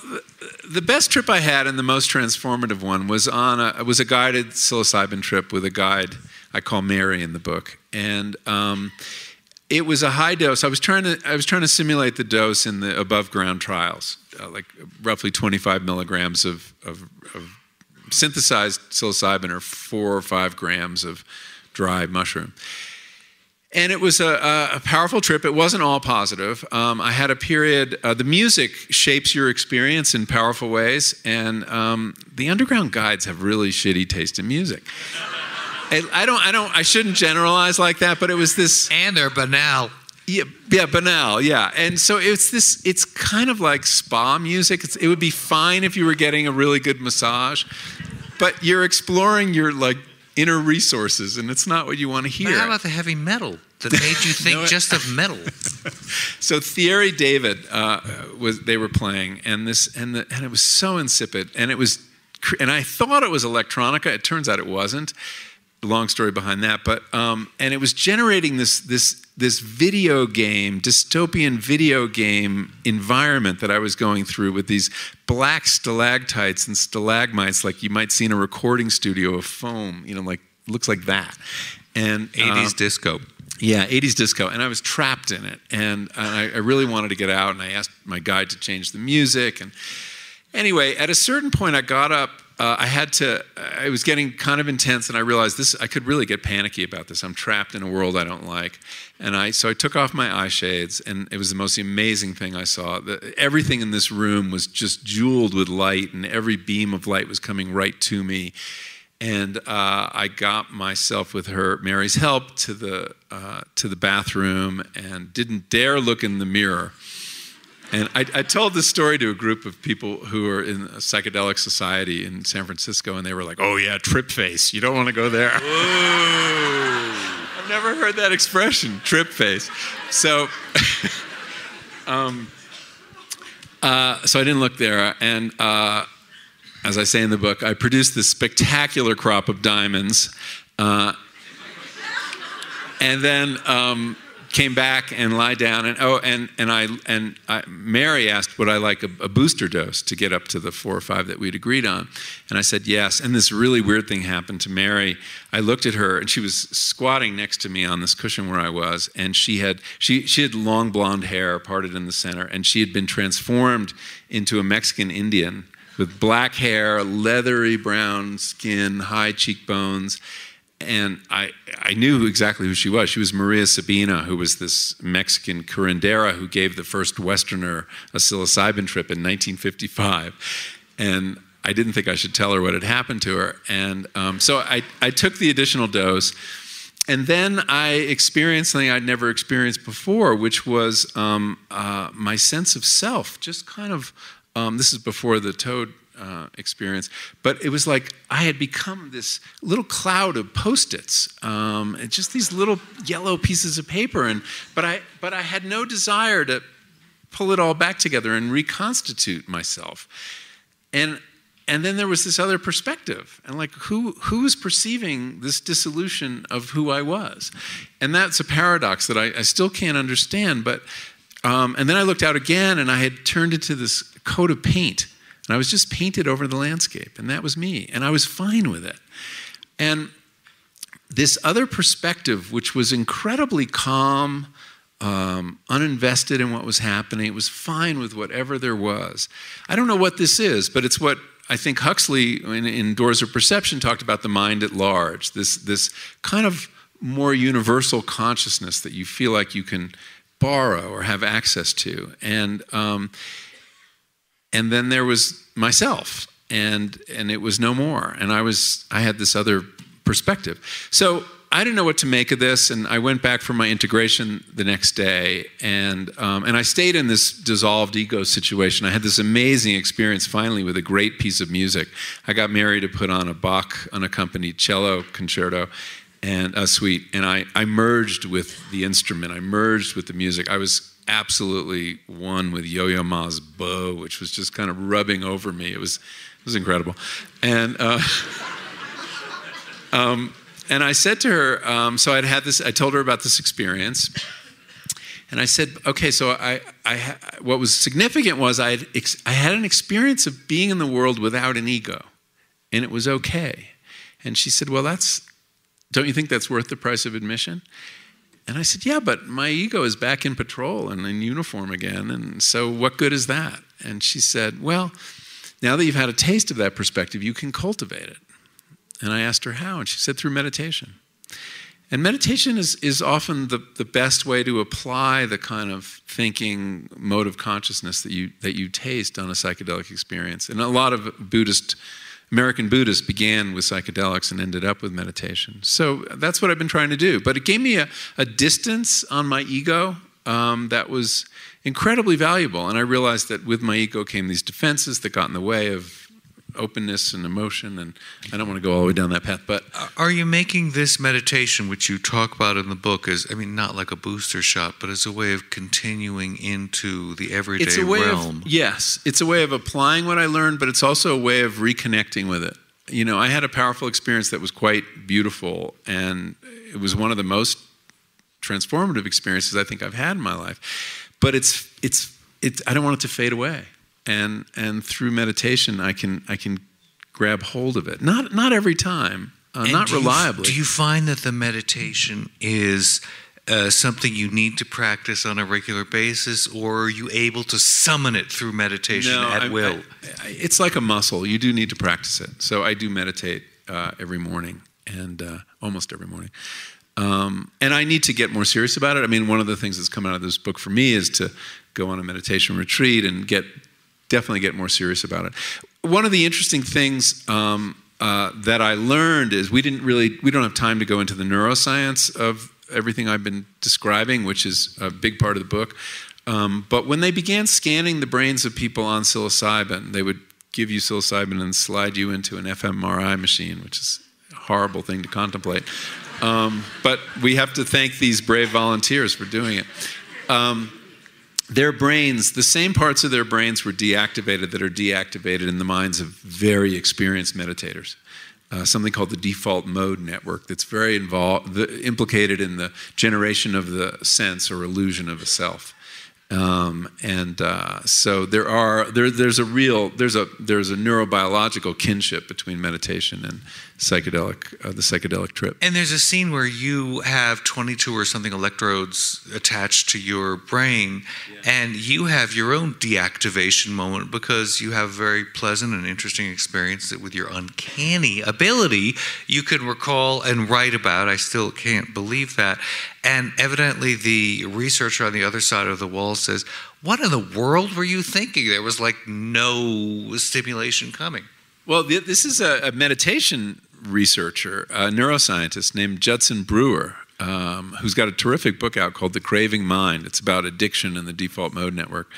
the best trip I had and the most transformative one was on a was a guided psilocybin trip with a guide I call Mary in the book, and um, it was a high dose. I was trying to I was trying to simulate the dose in the above ground trials, uh, like roughly 25 milligrams of, of, of synthesized psilocybin or four or five grams of dry mushroom. And it was a, a powerful trip. It wasn't all positive. Um, I had a period, uh, the music shapes your experience in powerful ways, and um, the underground guides have really shitty taste in music. I don't, I don't, I shouldn't generalize like that, but it was this. And they're banal. Yeah, yeah, banal, yeah. And so it's this, it's kind of like spa music. It's, it would be fine if you were getting a really good massage, but you're exploring your like inner resources, and it's not what you want to hear. But how about the heavy metal that made you think no, just of metal? so Thierry David uh, was they were playing, and this and the and it was so insipid, and it was, and I thought it was electronica. It turns out it wasn't long story behind that, but um, and it was generating this this this video game, dystopian video game environment that I was going through with these black stalactites and stalagmites, like you might see in a recording studio of foam, you know, like looks like that. And 80s uh, disco. Yeah, 80s disco. And I was trapped in it. And, and I, I really wanted to get out. And I asked my guide to change the music. And anyway, at a certain point, I got up uh, I had to, I was getting kind of intense and I realized this, I could really get panicky about this. I'm trapped in a world I don't like. And I, so I took off my eye shades and it was the most amazing thing I saw. The, everything in this room was just jeweled with light and every beam of light was coming right to me. And uh, I got myself with her, Mary's help, to the, uh, to the bathroom and didn't dare look in the mirror and I, I, told this story to a group of people who are in a psychedelic society in San Francisco, and they were like, "Oh yeah, trip face. You don't want to go there." I've never heard that expression, trip face. So, um, uh, so I didn't look there, and uh, as I say in the book, I produced this spectacular crop of diamonds, uh, and then. Um, came back and lie down and oh and and I and I, Mary asked would I like a, a, booster dose to get up to the four or five that we'd agreed on, and I said yes. And this really weird thing happened to Mary. I looked at her and she was squatting next to me on this cushion where I was, and she had she she had long blonde hair parted in the center, and she had been transformed into a Mexican Indian with black hair, leathery brown skin, high cheekbones and I, I knew exactly who she was. She was Maria Sabina, who was this Mexican curandera who gave the first Westerner a psilocybin trip in 1955. And I didn't think I should tell her what had happened to her. And um, so I, I took the additional dose. And then I experienced something I'd never experienced before, which was um, uh, my sense of self. Just kind of, um, this is before the toad uh, experience, but it was like I had become this little cloud of post-its, um, and just these little yellow pieces of paper. And but I but I had no desire to pull it all back together and reconstitute myself. And and then there was this other perspective, and like who who was perceiving this dissolution of who I was, and that's a paradox that I, I still can't understand. But um, and then I looked out again, and I had turned into this coat of paint and I was just painted over the landscape, and that was me. And I was fine with it. And this other perspective, which was incredibly calm, um, uninvested in what was happening, it was fine with whatever there was. I don't know what this is, but it's what I think Huxley in, in Doors of Perception talked about the mind at large, this, this kind of more universal consciousness that you feel like you can borrow or have access to. And um, and then there was myself and and it was no more. And i was i had this other perspective. So i didn't know what to make of this and i went back for my integration the next day and um, and i stayed in this dissolved ego situation. I had this amazing experience finally with a great piece of music. I got Mary to put on a bach unaccompanied cello concerto and a suite and I, I merged with the instrument. I merged with the music. I was absolutely one with Yo-Yo Ma's bow, which was just kind of rubbing over me. It was, it was incredible. And, uh, um, and I said to her, um, so I'd had this, I told her about this experience. And I said, okay, so I, I, what was significant was I had, I had an experience of being in the world without an ego, and it was okay. And she said, well, that's, don't you think that's worth the price of admission? And I said, Yeah, but my ego is back in patrol and in uniform again. And so what good is that? And she said, Well, now that you've had a taste of that perspective, you can cultivate it. And I asked her how, and she said, Through meditation. And meditation is, is often the, the best way to apply the kind of thinking mode of consciousness that you, that you taste on a psychedelic experience. And a lot of Buddhist American Buddhists began with psychedelics and ended up with meditation. So that's what I've been trying to do. But it gave me a, a distance on my ego um, that was incredibly valuable. And I realized that with my ego came these defenses that got in the way of openness and emotion and i don't want to go all the way down that path but are you making this meditation which you talk about in the book as i mean not like a booster shot but as a way of continuing into the everyday it's a way realm? Of, yes it's a way of applying what i learned but it's also a way of reconnecting with it. You know i had a powerful experience that was quite beautiful and it was one of the most transformative experiences i think i've had in my life but it's it's it's i don't want it to fade away and and through meditation I can I can grab hold of it. Not not every time, uh, not do reliably. You, do you find that the meditation is uh, something you need to practice on a regular basis, or are you able to summon it through meditation no, at I, will? I, I, it's like a muscle. You do need to practice it. So I do meditate uh, every morning and uh, almost every morning. Um, and I need to get more serious about it. I mean, one of the things that's come out of this book for me is to go on a meditation retreat and get definitely get more serious about it. One of the interesting things um, uh, that I learned is we didn't really we don't have time to go into the neuroscience of everything I've been describing, which is a big part of the book. Um, but when they began scanning the brains of people on psilocybin, they would give you psilocybin and slide you into an fMRI machine, which is a horrible thing to contemplate. Um, but we have to thank these brave volunteers for doing it. Um, their brains, the same parts of their brains were deactivated that are deactivated in the minds of very experienced meditators. uh, something called the default mode network that's very involved, the, implicated in the generation of the sense or illusion of a self. Um, and uh, so there are there, there's a real there's a there's a neurobiological kinship between meditation and psychedelic uh, the psychedelic trip. And there's a scene where you have 22 or something electrodes attached to your brain, yeah. and you have your own deactivation moment because you have a very pleasant and interesting experience that with your uncanny ability you can recall and write about. I still can't believe that. And evidently, the researcher on the other side of the wall says, What in the world were you thinking? There was like no stimulation coming. Well, this is a, meditation researcher, a neuroscientist named Judson Brewer, um, who's got a terrific book out called The Craving Mind. It's about addiction and the default mode network.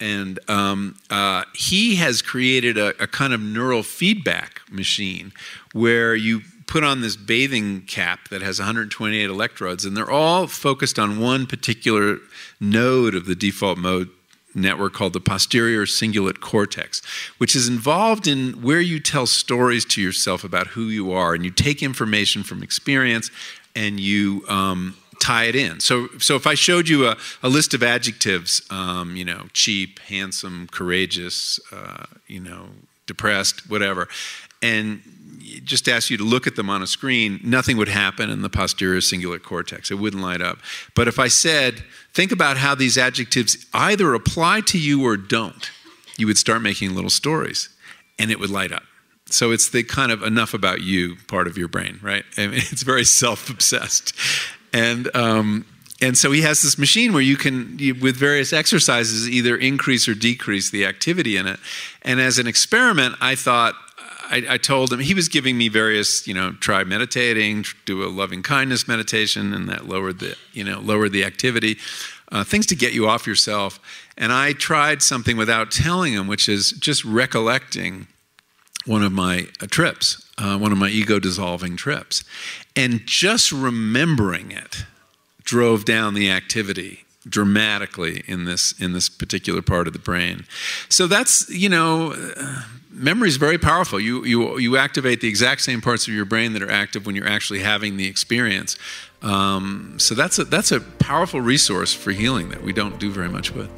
And um, uh, he has created a, a kind of neural feedback machine where you put on this bathing cap that has 128 electrodes, and they're all focused on one particular node of the default mode network called the posterior cingulate cortex, which is involved in where you tell stories to yourself about who you are, and you take information from experience and you um, tie it in. So, so if I showed you a, a list of adjectives, um, you know, cheap, handsome, courageous, uh, you know, depressed, whatever, and just ask you to look at them on a screen, nothing would happen in the posterior cingulate cortex. It wouldn't light up. But if I said, think about how these adjectives either apply to you or don't, you would start making little stories and it would light up. So it's the kind of enough about you part of your brain, right? I mean, it's very self obsessed. And, um, and so he has this machine where you can, you, with various exercises, either increase or decrease the activity in it. And as an experiment, I thought, I, I, told him he was giving me various, you know, try meditating, do a loving kindness meditation, and that lowered the, you know, lowered the activity, uh, things to get you off yourself. And I tried something without telling him, which is just recollecting one of my uh, trips, uh, one of my ego dissolving trips, and just remembering it drove down the activity dramatically in this in this particular part of the brain. So that's you know. Uh, memory is very powerful. You, you, you activate the exact same parts of your brain that are active when you're actually having the experience. Um, so that's a, that's a powerful resource for healing that we don't do very much with.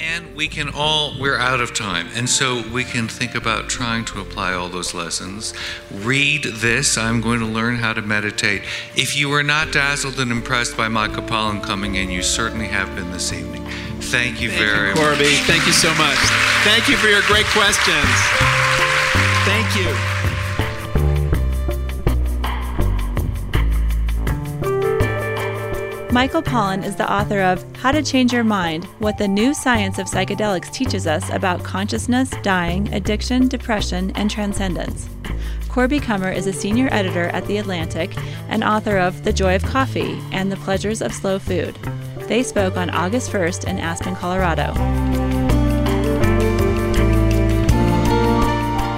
And we can all, we're out of time. And so we can think about trying to apply all those lessons. Read this. I'm going to learn how to meditate. If you were not dazzled and impressed by Michael Pollan coming in, you certainly have been this evening. Thank you Thank very you, Corby. much. Thank you so much. Thank you for your great questions. Thank you. Michael Pollan is the author of How to Change Your Mind What the New Science of Psychedelics Teaches Us About Consciousness, Dying, Addiction, Depression, and Transcendence. Corby Kummer is a senior editor at The Atlantic and author of The Joy of Coffee and The Pleasures of Slow Food. They spoke on August 1st in Aspen, Colorado.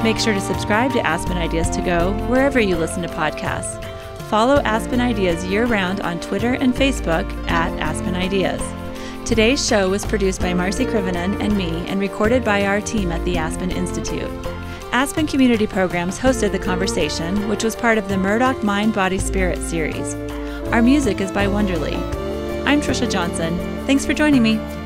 Make sure to subscribe to Aspen Ideas to Go wherever you listen to podcasts. Follow Aspen Ideas year round on Twitter and Facebook at Aspen Ideas. Today's show was produced by Marci Krivonen and me and recorded by our team at the Aspen Institute. Aspen Community Programs hosted the conversation, which was part of the Murdoch Mind Body Spirit series. Our music is by Wonderly. I'm Trisha Johnson. Thanks for joining me.